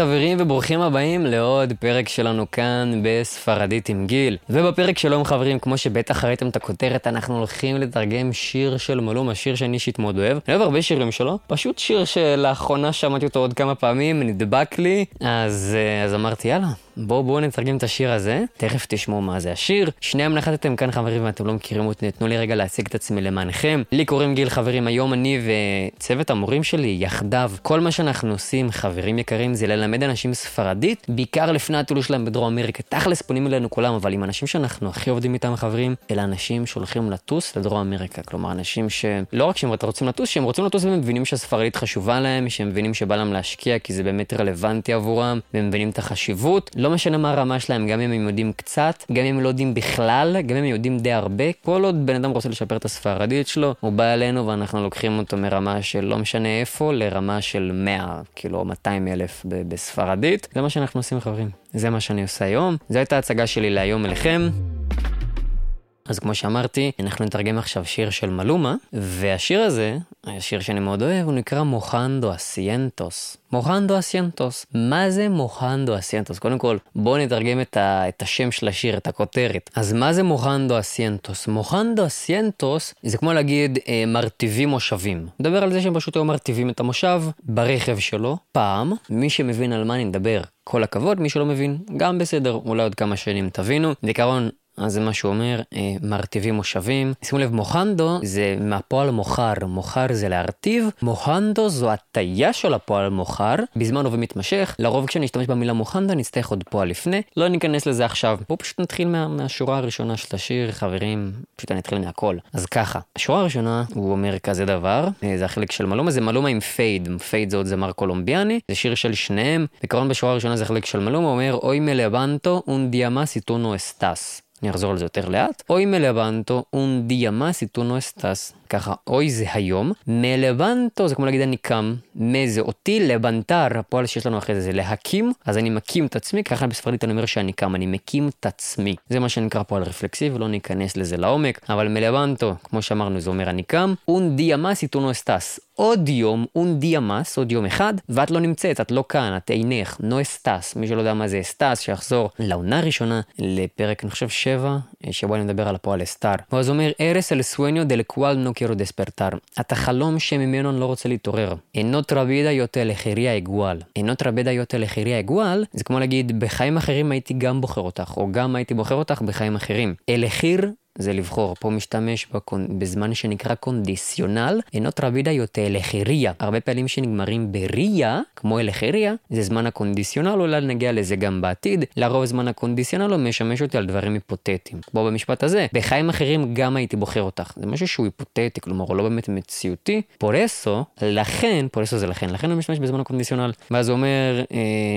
חברים וברוכים הבאים לעוד פרק שלנו כאן בספרדית עם גיל. ובפרק שלום חברים, כמו שבטח ראיתם את הכותרת, אנחנו הולכים לתרגם שיר של מלום, השיר שאני אישית מאוד אוהב. אני אוהב הרבה שירים שלו, פשוט שיר שלאחרונה שמעתי אותו עוד כמה פעמים, נדבק לי, אז, אה, אז אמרתי יאללה. בואו בואו נתרגם את השיר הזה, תכף תשמעו מה זה השיר. שניהם נחתתם כאן חברים ואתם לא מכירים אותי, תנו לי רגע להציג את עצמי למענכם. לי קוראים גיל חברים, היום אני וצוות המורים שלי יחדיו. כל מה שאנחנו עושים, חברים יקרים, זה ללמד אנשים ספרדית, בעיקר לפני הטיול שלהם בדרום אמריקה. תכלס פונים אלינו כולם, אבל עם אנשים שאנחנו הכי עובדים איתם חברים, אלה אנשים שהולכים לטוס לדרום אמריקה. כלומר, אנשים שלא רק שהם רוצים לטוס, שהם רוצים לטוס והם מבינים שהספרדית חשובה להם, שהם מבינים שבא להם להשקיע כי זה באמת רלוונטי עבורם, והם מבינים את החשיבות. לא משנה מה הרמה שלהם, גם אם הם יודעים קצת, גם אם הם לא יודעים בכלל, גם אם הם יודעים די הרבה, כל עוד בן אדם רוצה לשפר את הספרדית שלו, הוא בא אלינו ואנחנו לוקחים אותו מרמה של לא משנה איפה, לרמה של 100, כאילו 200 אלף בספרדית. זה מה שאנחנו עושים חברים, זה מה שאני עושה היום, זו הייתה ההצגה שלי להיום אליכם. אז כמו שאמרתי, אנחנו נתרגם עכשיו שיר של מלומה, והשיר הזה, השיר שאני מאוד אוהב, הוא נקרא מוחנדו אסיינטוס. מוחנדו אסיינטוס. מה זה מוחנדו אסיינטוס? קודם כל, בואו נתרגם את, ה, את השם של השיר, את הכותרת. אז מה זה מוחנדו אסיינטוס? מוחנדו אסיינטוס זה כמו להגיד אה, מרטיבים מושבים. נדבר על זה שהם פשוט היו מרטיבים את המושב ברכב שלו. פעם, מי שמבין על מה אני מדבר, כל הכבוד, מי שלא מבין, גם בסדר, אולי עוד כמה שנים תבינו. בעיקרון, אז זה מה שהוא אומר, אה, מרטיבים מושבים. שימו לב, mojando זה מהפועל mojar, mojar זה להרטיב, mojando זו הטיה של הפועל mojar, בזמן הווה מתמשך, לרוב כשנשתמש במילה mojando נצטרך עוד פועל לפני, לא ניכנס לזה עכשיו. בואו פשוט נתחיל מה, מהשורה הראשונה של השיר, חברים, פשוט אני אתחיל מהכל. אז ככה, השורה הראשונה, הוא אומר כזה דבר, אה, זה החלק של מלומה, זה מלומה עם פייד, פייד זה עוד זמר קולומביאני, זה שיר של שניהם, בעיקרון בשורה הראשונה זה החלק של מלומה, הוא אומר, hoy me levanto un día más y tú no estás. אני אחזור על זה יותר לאט. hoy me levanto un día más y. ככה, hoy זה היום, me levanto זה כמו להגיד אני קם, me זה אותי, levantar, הפועל שיש לנו אחרי זה זה להקים, אז אני מקים את עצמי, ככה בספרדית אני אומר שאני קם, אני מקים את עצמי. זה מה שנקרא פועל רפלקסיבי, לא ניכנס לזה לעומק, אבל מלבנטו, כמו שאמרנו, זה אומר אני קם, un día más y tú. עוד יום, día más, עוד יום אחד, ואת לא נמצאת, את לא כאן, את אינך, no estás. מי שלא יודע מה זה estás, שיחזור לעונה הראשונה, לפרק, אני חושב, שבע, שבו אני מדבר על הפועל אסתר. ואז אומר, ארס אל סואניו דל קואל נו קירו דספרטר. את החלום שממנו אני לא רוצה להתעורר. אינו טרבידה יותר לחריה אגואל. אינו טרבידה יותר לחריה אגואל, זה כמו להגיד, בחיים אחרים הייתי גם בוחר אותך, או גם הייתי בוחר אותך בחיים אחרים. אלחיר זה לבחור. פה משתמש בקונ... בזמן שנקרא קונדיציונל, אינו טרבידה יותר אלחריה. הרבה פעמים שנגמרים בריה, כמו אלחריה, זה זמן הקונדיציונל, אולי נגיע לזה גם בעתיד. לרוב זמן הקונדיציונל הוא משמש אותי על דברים היפותטיים. כמו במשפט הזה, בחיים אחרים גם הייתי בוחר אותך. זה משהו שהוא היפותטי, כלומר הוא לא באמת מציאותי. פורסו, לכן, פורסו זה לכן, לכן הוא משתמש בזמן הקונדיציונל. ואז הוא אומר,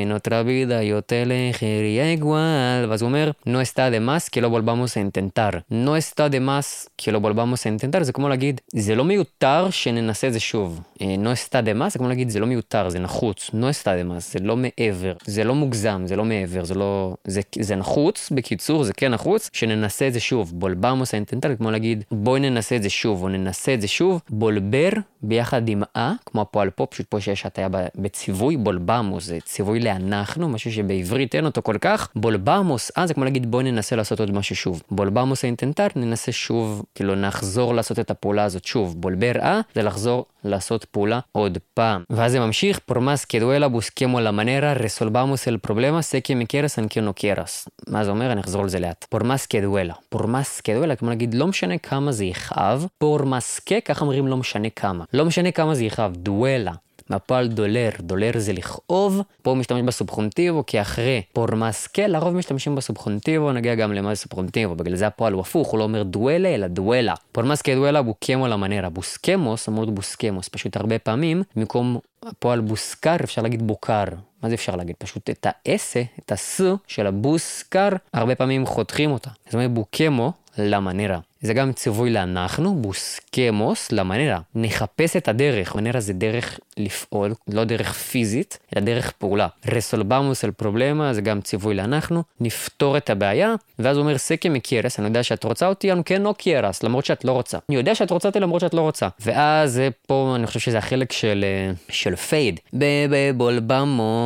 אינו טרבידה יותר אלחריה אגואל, ואז הוא אומר, no está de más que lo volvamos a intentar. No está de más que lo volvamos a intentar, זה כמו להגיד, זה לא מיותר שננסה את זה שוב. no está de más, זה כמו להגיד, זה לא מיותר, זה נחוץ. no está de más, זה לא מעבר, זה לא מוגזם, זה לא מעבר, זה לא... זה, זה נחוץ, בקיצור, זה כן נחוץ, שננסה את זה שוב. בולבמוס האינטנטל, כמו להגיד, בואי ננסה את זה שוב, או ננסה את זה שוב. בולבר ביחד עם אה, כמו הפועל פה, פשוט פה שיש הטיה בציווי, בולבמוס, זה ציווי לאנחנו, משהו שבעברית אין אותו כל כך. בולבמוס, אה, זה כמו להגיד, בואי ננסה לעשות עוד משהו שוב. בולבמוס האינטנטל, ננסה שוב, כאילו נחזור לעשות את הפעולה הזאת שוב. volver אה, זה לחזור לעשות פעולה עוד פעם. ואז זה ממשיך, פורמאס כדואלה בוסקמו למנרה, רסולבמוס אל פרובלמה, סקי מקרס אנקי נו קרס. מה זה אומר? אני אחזור לזה לאט. פורמאס כדואלה. פורמאס כדואלה, כמו להגיד, לא משנה כמה זה יכאב, por más que, ככה אומרים לא משנה כמה. לא משנה כמה זה יכאב, duela. מהפועל doler, doler זה לכאוב, פה משתמש ב subjuntivo, כי אחרי por más que, לרוב משתמשים ב subjuntivo, נגיע גם למה זה subjuntivo, בגלל זה הפועל הוא הפוך, הוא לא אומר duele, אלא duela. por más que duela busquemos la manera, busquemos, אמור busquemos, פשוט הרבה פעמים, במקום הפועל buscar, אפשר להגיד buscar. מה זה אפשר להגיד? פשוט את האסה, את הס של הבוסקר, הרבה פעמים חותכים אותה. זאת אומרת בוקמו למנרה. זה גם ציווי לאנחנו, בוסקמוס למנרה. נחפש את הדרך. מנרה זה דרך לפעול, לא דרך פיזית, אלא דרך פעולה. רסולבמוס אל פרובלמה זה גם ציווי לאנחנו, נפתור את הבעיה, ואז הוא אומר סקי מקיירס, אני יודע שאת רוצה אותי, אני כן לא קיירס, למרות שאת לא רוצה. אני יודע שאת רוצה אותי למרות שאת לא רוצה. ואז זה פה, אני חושב שזה החלק של, של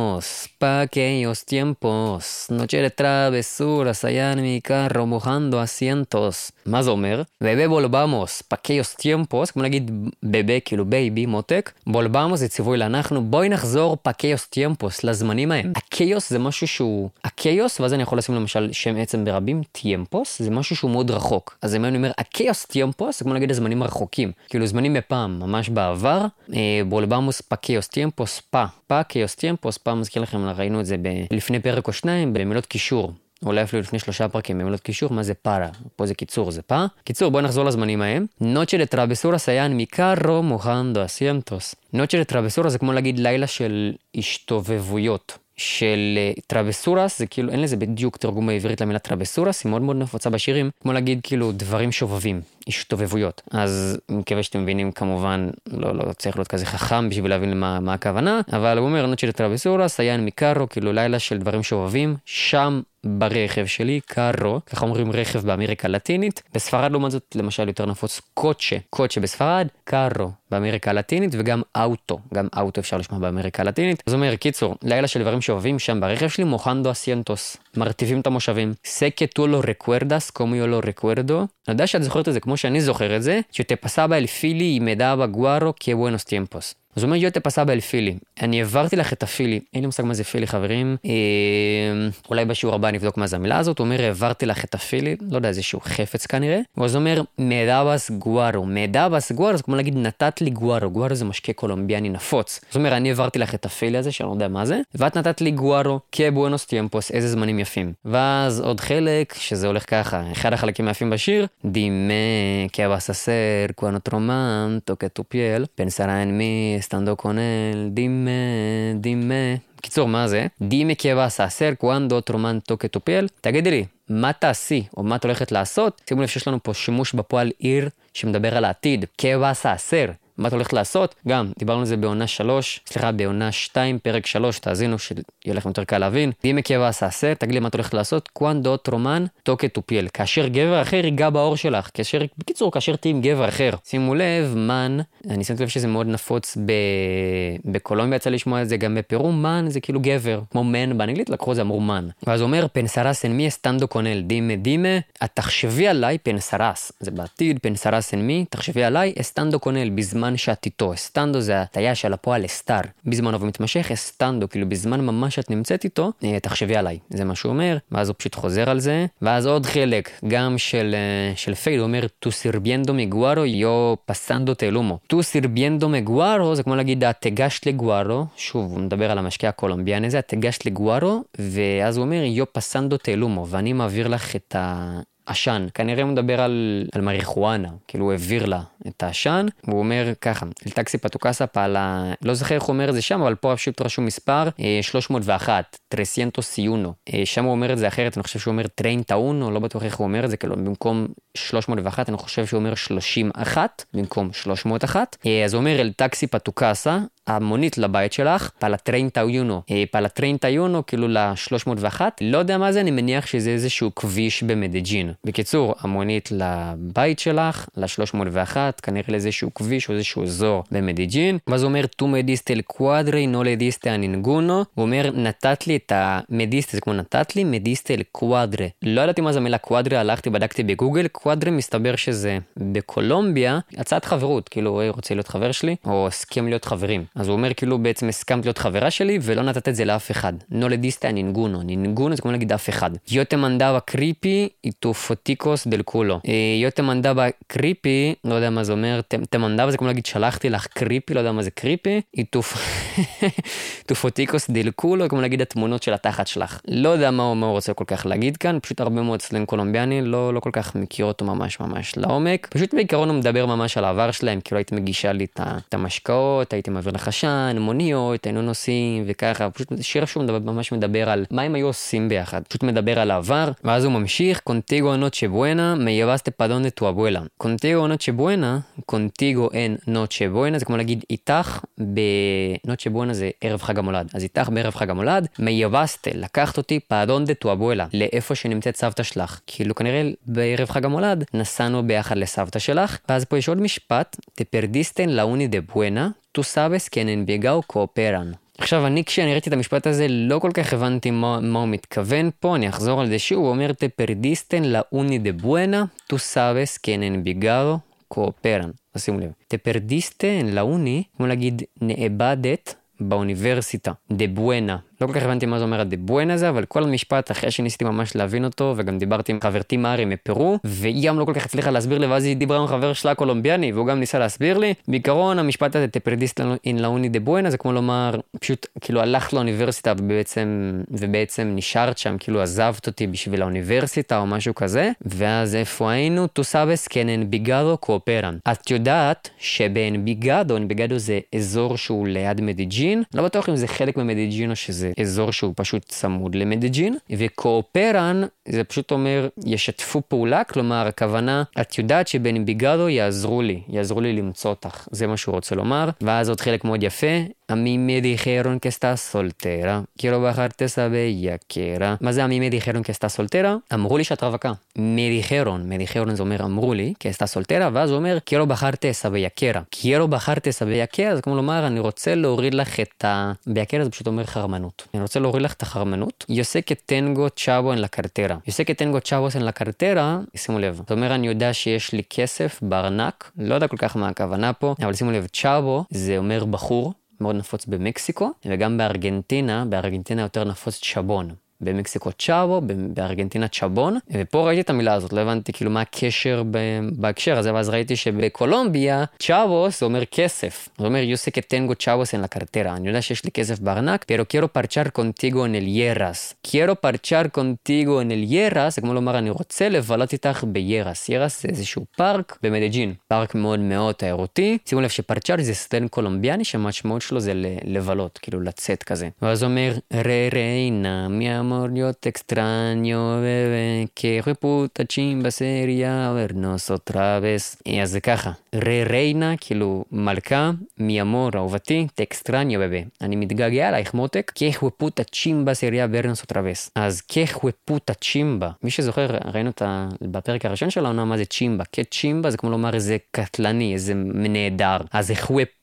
של פייד. baby volvamos, pa' aquellos tiempos, נוצ'ה לטראבסור, אסיין מיקרו מוכנדו אסיינטוס. מה זה אומר? בבה בולבמוס, פאקיוס טימפוס, כמו להגיד baby כאילו baby, מותק. volvamos זה ציווי לאנחנו, בואי נחזור pa' aquellos tiempos לזמנים ההם. aquellos זה משהו שהוא... aquellos, ואז אני יכול לשים למשל שם עצם ברבים, tiempos, זה משהו שהוא מאוד רחוק. אז אם אני אומר, aquellos tiempos, זה כמו להגיד הזמנים הרחוקים. כאילו זמנים בפעם, ממש בעבר, אה, volvamos pa' aquellos tiempos pa', pa' aquellos tiempos, pa' מזכיר לכם, ראינו את זה ב... לפני פרק או שניים, במילות קישור. אולי אפילו לפני שלושה פרקים במילות קישור, מה זה para? pa' זה קיצור, זה pa'. קיצור, בואו נחזור לזמנים ההם. נוצ'ה לטרבסורה סיין מקארו מוכנדו אסיינטוס. נוצ'ה לטרבסורה זה כמו להגיד לילה של השתובבויות. של travesuras, זה כאילו, אין לזה בדיוק תרגום בעברית למילה travesuras, היא מאוד מאוד נפוצה בשירים, כמו להגיד כאילו דברים שובבים, השתובבויות. אז אני מקווה שאתם מבינים כמובן, לא, לא צריך להיות כזה חכם בשביל להבין מה, מה הכוונה, אבל הוא אומר, noche de travesuras, ahí en mi carro, כאילו לילה של דברים שובבים, שם ברכב שלי, carro, ככה אומרים רכב באמריקה הלטינית. בספרד לעומת זאת, למשל יותר נפוץ coche, coche בספרד, carro באמריקה הלטינית, וגם אוטו, גם אוטו אפשר לשמוע באמריקה הלטינית. זאת אומרת, קיצור, לילה של דברים שובבים שם ברכב שלי, mojando asientos, מרטיבים את המושבים. sé que tú lo recuerdas, como yo lo recuerdo. אני יודע שאת זוכרת את זה כמו שאני זוכר את זה, שתפסבה אל פילי מדאבה גוארו כבואנוס טימפוס. אז הוא אומר yo te pasaba el Philly. אני העברתי לך את הפילי, אין לי מושג מה זה פילי חברים. אה, אולי בשיעור הבא נבדוק מה זה המילה הזאת, הוא אומר העברתי לך את הפילי, לא יודע, איזשהו חפץ כנראה. ואז הוא אומר מדאבס גוארו, מדאבס גוארו זה כמו להגיד נתת לי גוארו, גוארו זה משקה קולומביאני נפוץ. זאת אומרת אני העברתי לך את הפילי הזה שאני לא יודע מה זה, ואת נתת לי גוארו כבואנוס טימפוס, איזה זמנים יפים. ואז עוד חלק, שזה הולך ככה, אחד החלקים היפים בשיר, דימה כבססר, קואנוטרומן, טוקטופיאל, פנסרן מי estando con él, dime, dime. קיצור, מה זה? דימה כבאס אסר קוואנדו טרומן טוקה טופיאל. תגידי לי, מה תעשי, או מה את הולכת לעשות? שימו לב שיש לנו פה שימוש בפועל ir שמדבר על העתיד. qué vas a hacer. מה את הולכת לעשות? גם, דיברנו על זה בעונה 3, סליחה, בעונה 2, פרק 3, תאזינו, שיהיה לכם יותר קל להבין. dime qué vas a hacer, תגיד לי מה את הולכת לעשות? cuando otro man toque tu piel. כאשר גבר אחר ייגע בעור שלך, כאשר, בקיצור, כאשר תהיי עם גבר אחר. שימו לב, man, אני שמתי לב שזה מאוד נפוץ ב... בקולומביה, יצא לשמוע את זה גם בפרו, man זה כאילו גבר, כמו man באנגלית, לקחו את זה אמרו man. ואז אומר, pensarás en mí estando con él, dime dime, את תחשבי עליי pensarás, זה בעתיד, pensarás en mí, תחשבי עליי estando con él, בזמן בזמן שאת איתו. estando זה הטיה של הפועל estar. בזמן ומתמשך, estando, כאילו בזמן ממש שאת נמצאת איתו, אה, תחשבי עליי. זה מה שהוא אומר, ואז הוא פשוט חוזר על זה. ואז עוד חלק, גם של, אה, של פייד, הוא אומר, tu sirviéndome guaro, yo pasándote el humo. tú sirviéndome guaro, זה כמו להגיד, את הגשת ל guaro, שוב, הוא מדבר על המשקה הקולומביאני הזה, את הגשת ל guaro, ואז הוא אומר, pasándote el humo, ואני מעביר לך את ה... עשן. כנראה הוא מדבר על, על מריחואנה, כאילו הוא העביר לה את העשן, והוא אומר ככה, el taxi pa' tu casa pa'l, לא זוכר איך הוא אומר את זה שם, אבל פה פשוט רשום מספר אה, 301, trescientos uno. אה, שם הוא אומר את זה אחרת, אני חושב שהוא אומר treinta y uno, לא בטוח איך הוא אומר את זה, כאילו במקום 301, אני חושב שהוא אומר 31 במקום 301. אה, אז הוא אומר el taxi pa' tu casa, המונית לבית שלך, pa'l treinta y uno. פלטריינטה יונו, כאילו ל-301, לא יודע מה זה, אני מניח שזה איזשהו כביש במדג'ין. בקיצור, המונית לבית שלך, ל-301, כנראה לאיזשהו כביש או איזשהו אזור במדיג'ין. ואז הוא אומר, תו מדיסטה אל קוואדרי, נו לדיסטה הנינגונו. הוא אומר, נתת לי את המדיסטה, זה כמו נתת לי, מדיסטה אל קוואדרה. לא ידעתי מה זה המילה קוואדרה, הלכתי, בדקתי בגוגל, קוואדרה מסתבר שזה בקולומביה, הצעת חברות, כאילו, הוא רוצה להיות חבר שלי, או הסכם להיות חברים. אז הוא אומר, כאילו, בעצם הסכמת להיות חברה שלי, ולא נתת את זה לאף אחד. נו לדיסטה הנינגונו. נינגונו זה כמו להגיד אף אחד. יוטה מנדבה קריפי, איתו פוטיקוס דל קולו. yo te mandaba creepy, לא יודע מה זה אומר, te mandaba זה כמו להגיד שלחתי לך creepy, לא יודע מה זה creepy, tú foticos del culo, כמו להגיד התמונות של התחת שלך. לא יודע מה הוא רוצה כל כך להגיד כאן, פשוט הרבה מאוד סלנג קולומביאני, לא, לא כל כך מכיר אותו ממש ממש לעומק. פשוט בעיקרון הוא מדבר ממש על העבר שלהם, כאילו היית מגישה לי את המשקאות, הייתי מעביר לך עשן, מוניות, היינו נוסעים וככה, פשוט שיר שהוא ממש מדבר על מה הם היו עושים ביחד. פשוט מדבר על העבר, ואז הוא ממשיך, contigo noche buena, me llevaste pa donde tu abuela. contigo noche buena, contigo en noche buena, זה כמו להגיד איתך ב noche buena זה ערב חג המולד. אז איתך בערב חג המולד, me llevaste, לקחת אותי פעדון דה טואבואלה, לאיפה שנמצאת סבתא שלך. כאילו כנראה בערב חג המולד נסענו ביחד לסבתא שלך, ואז פה יש עוד משפט, תפרדיסטן לאוני דה בואנה, tu sabes que en Envigao cooperan. עכשיו, אני כשאני ראיתי את המשפט הזה, לא כל כך הבנתי מה, מה הוא מתכוון פה, אני אחזור על זה שוב, הוא אומר, te perdiste en la uni de buena, tú sabes que en Envigado cooperan. שימו לב. te perdiste en la uni, כמו להגיד, נאבדת באוניברסיטה, דה בואנה. לא כל כך הבנתי מה זה אומר הדה בואנה הזה, אבל כל המשפט, אחרי שניסיתי ממש להבין אותו, וגם דיברתי עם חברתי מארי מפרו, והיא גם לא כל כך הצליחה להסביר לי, ואז היא דיברה עם חבר שלה קולומביאני, והוא גם ניסה להסביר לי. בעיקרון, המשפט הזה, תפרדיסט אין לאוני דה בואנה, זה כמו לומר, פשוט כאילו הלכת לאוניברסיטה ובעצם, ובעצם נשארת שם, כאילו עזבת אותי בשביל האוניברסיטה או משהו כזה, ואז איפה היינו? Que en Envigado cooperan. את יודעת שבאנביגדו, אנביגדו זה אזור שהוא ליד מדיג'ין, לא בטוח אם זה חלק ממדיג'ין או שזה אזור שהוא פשוט צמוד למדיג'ין, וקואופרן זה פשוט אומר ישתפו פעולה, כלומר הכוונה, את יודעת שבאנביגדו יעזרו לי, יעזרו לי למצוא אותך, זה מה שהוא רוצה לומר, ואז עוד חלק מאוד יפה, A mí me dijeron que estás soltera, quiero bajarte esa bellaquera. מה זה a mí me dijeron que estás soltera? אמרו לי שאת רווקה. me dijeron, me dijeron זה אומר אמרו que estás soltera, הוא אומר quiero bajarte esa bellaquera. quiero bajarte esa bellaquera זה כמו לומר אני רוצה להוריד לך את ה... bellaquera זה פשוט אומר חרמנות. אני רוצה להוריד לך את החרמנות. yo sé que tengo chavo en la cartera. yo sé que tengo chavos en la cartera, שימו לב. זאת אומרת אני יודע שיש לי כסף בארנק, לא יודע כל כך מה הכוונה פה, אבל שימו לב, צ'אבו זה אומר בחור. מאוד נפוץ במקסיקו, וגם בארגנטינה, בארגנטינה יותר נפוץ chabón. במקסיקו chavo, בארגנטינה chabón, ופה ראיתי את המילה הזאת, לא הבנתי כאילו מה הקשר בהקשר הזה, ואז ראיתי שבקולומביה chavos זה אומר כסף. זה אומר yo sé que tengo chavos en la cartera, אני יודע שיש לי כסף בארנק, pero quiero parchar contigo el Lleras. quiero parchar contigo el Lleras, זה כמו לומר אני רוצה לבלות איתך בירס. ירס זה איזשהו פארק במדג'ין, פארק מאוד מאוד תיירותי. שימו לב ש parchar זה סלנג קולומביאני שהמשמעות שלו זה לבלות, כאילו לצאת כזה. ואז אומר רה ריינה, מי amor, yo te extraño, bebé, que puta chimba sería vernos otra vez. אז זה ככה, רה ריינה, כאילו מלכה, מי אמור, אהובתי, extraño, bebé. אני מתגעגע עלייך מותק, chimba sería vernos otra vez. אז puta chimba, מי שזוכר, ראינו אותה בפרק הראשון של העונה, מה זה צ'ימבה. כצ'ימבה זה כמו לומר איזה קטלני, איזה נהדר. אז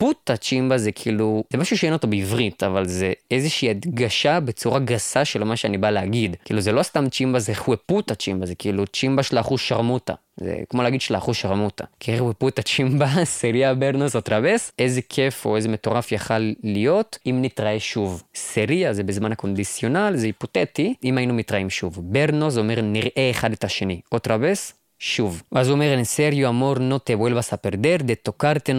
puta chimba זה כאילו, זה משהו שאין אותו בעברית, אבל זה איזושהי הדגשה בצורה גסה של מה שאני בא להגיד. כאילו זה לא סתם chimba, זה hijueputa chimba, זה כאילו chimba של האחושרמוטה. זה כמו להגיד של האחושרמוטה. qué hijueputa chimba, sería vernos otra vez, איזה כיף או איזה מטורף יכל להיות אם נתראה שוב. sería זה בזמן ה condicional, זה היפותטי, אם היינו מתראים שוב. vernos אומר נראה אחד את השני. otra vez, שוב. ואז הוא אומר, en serio amor no te vuelvas a perder, de tocarte.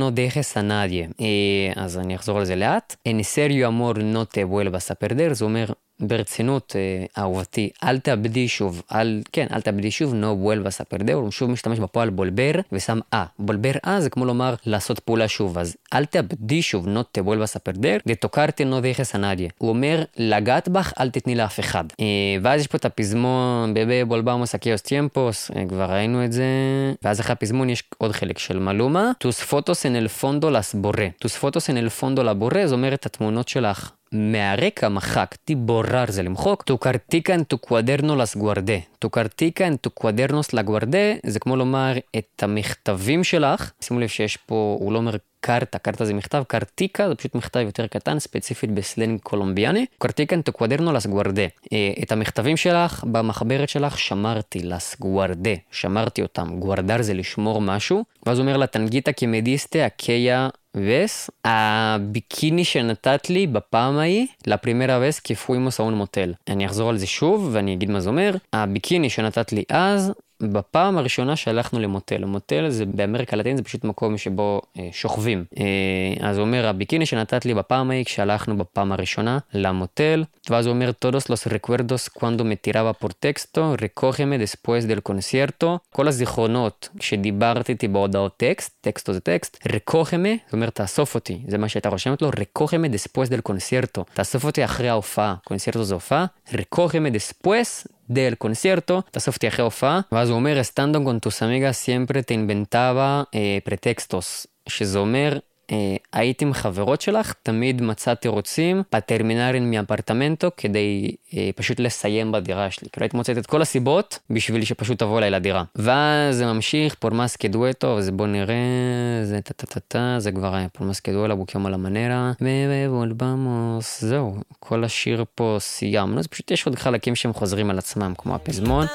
אז אני אחזור על זה לאט. en serio amor no te vuelvas זה אומר, ברצינות, אהובתי, אל תאבדי שוב, אל, כן, אל תאבדי שוב, no vuelvas a perder, הוא שוב משתמש בפועל בולבר ושם אה. בולבר אה זה כמו לומר לעשות פעולה שוב, אז אל תאבדי שוב, no te vuelvas a perder, de tocarte no dejes a nadie. הוא אומר, לגעת בך, אל תתני לאף אחד. ואז יש פה את הפזמון, בבה בולבמוס אקיוס טימפוס, כבר ראינו את זה, ואז אחרי הפזמון יש עוד חלק של מלומה, fotos en el fondo las tus fotos en el fondo la borré, זאת אומרת התמונות שלך. מהרקע מחקתי, בורר זה למחוק, tu cartica en tu cuaderno las guardé. tu cartica en tu cuadernos la guardé, זה כמו לומר את המכתבים שלך, שימו לב שיש פה, הוא לא אומר קרטה, קרטה זה מכתב, קרטיקה זה פשוט מכתב יותר קטן, ספציפית בסלנג קולומביאני. cuaderno las guardé. את המכתבים שלך, במחברת שלך, שמרתי, guardé, שמרתי אותם. גוארדר זה לשמור משהו, ואז הוא אומר לה, תנגיטה כמדיסטה, אקיה ves הביקיני שנתת לי בפעם ההיא, לפרימרה ves כי פוימוס ההון מוטל. אני אחזור על זה שוב ואני אגיד מה זה אומר. הביקיני שנתת לי אז, בפעם הראשונה שהלכנו למוטל, המוטל זה באמריקה הלטינית זה פשוט מקום שבו אה, שוכבים. אה, אז הוא אומר, הביקיני שנתת לי בפעם ההיא כשהלכנו בפעם הראשונה למוטל, ואז הוא אומר, todos los recuerdos cuando me tiraba por texto, recógeme después del concierto, כל הזיכרונות כשדיברת איתי בהודעות טקסט, טקסטו זה טקסט, recógeme, זאת אומרת תאסוף אותי, זה מה שהייתה רושמת לו, recógeme después del concierto, תאסוף אותי אחרי ההופעה, קונצרטו זה הופעה, recógeme después del concierto, בסוף תהיה אחרי הופעה, ואז הוא אומר, estando con tus amigas siempre te inventaba eh, pretextos, שזה אומר, אה, הייתי עם חברות שלך, תמיד מצא תירוצים בטרמינרים מאפרטמנטו כדי אה, פשוט לסיים בדירה שלי. כאילו הייתי מוצאת את כל הסיבות בשביל שפשוט תבוא אליי לדירה. ואז זה ממשיך, פורמס כדואטו, אז בוא נראה, זה טה טה טה טה, זה כבר היה פורמס כדואלה, בוקיום על המנרה, ובולבמוס, זהו, כל השיר פה סיימנו, אז פשוט יש עוד חלקים שהם חוזרים על עצמם, כמו הפזמון.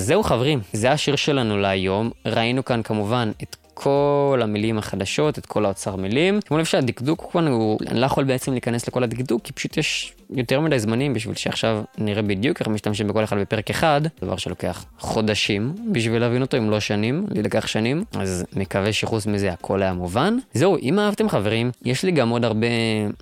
אז זהו חברים, זה השיר שלנו להיום. ראינו כאן כמובן את כל המילים החדשות, את כל האוצר מילים. שימו לב שהדקדוק כאן הוא, אני לא יכול בעצם להיכנס לכל הדקדוק, כי פשוט יש יותר מדי זמנים בשביל שעכשיו נראה בדיוק איך משתמשים בכל אחד בפרק אחד, דבר שלוקח חודשים בשביל להבין אותו, אם לא שנים, לי לקח שנים, אז מקווה שחוץ מזה הכל היה מובן. זהו, אם אהבתם חברים, יש לי גם עוד הרבה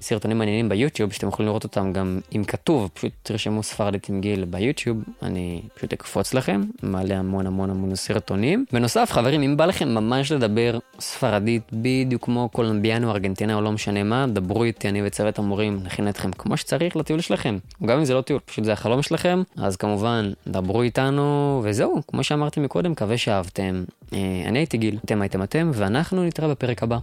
סרטונים מעניינים ביוטיוב, שאתם יכולים לראות אותם גם אם כתוב, פשוט תרשמו ספרדית עם גיל ביוטיוב, אני פשוט אקפוץ לכם, מעלה המון המון המון סרטונים. בנוסף, חברים, אם בא לכם ממש לדבר ספרדית בדיוק כמו קולומביאנו, ארגנטינה או לא משנה מה, דברו איתי, אני וצוות המורים נכין אתכם כמו שצריך לטיול שלכם. גם אם זה לא טיול, פשוט זה החלום שלכם, אז כמובן, דברו איתנו, וזהו, כמו שאמרתי מקודם, מקווה שאהבתם. אה, אני הייתי גיל, אתם הייתם אתם, ואנחנו נתראה בפרק הבא.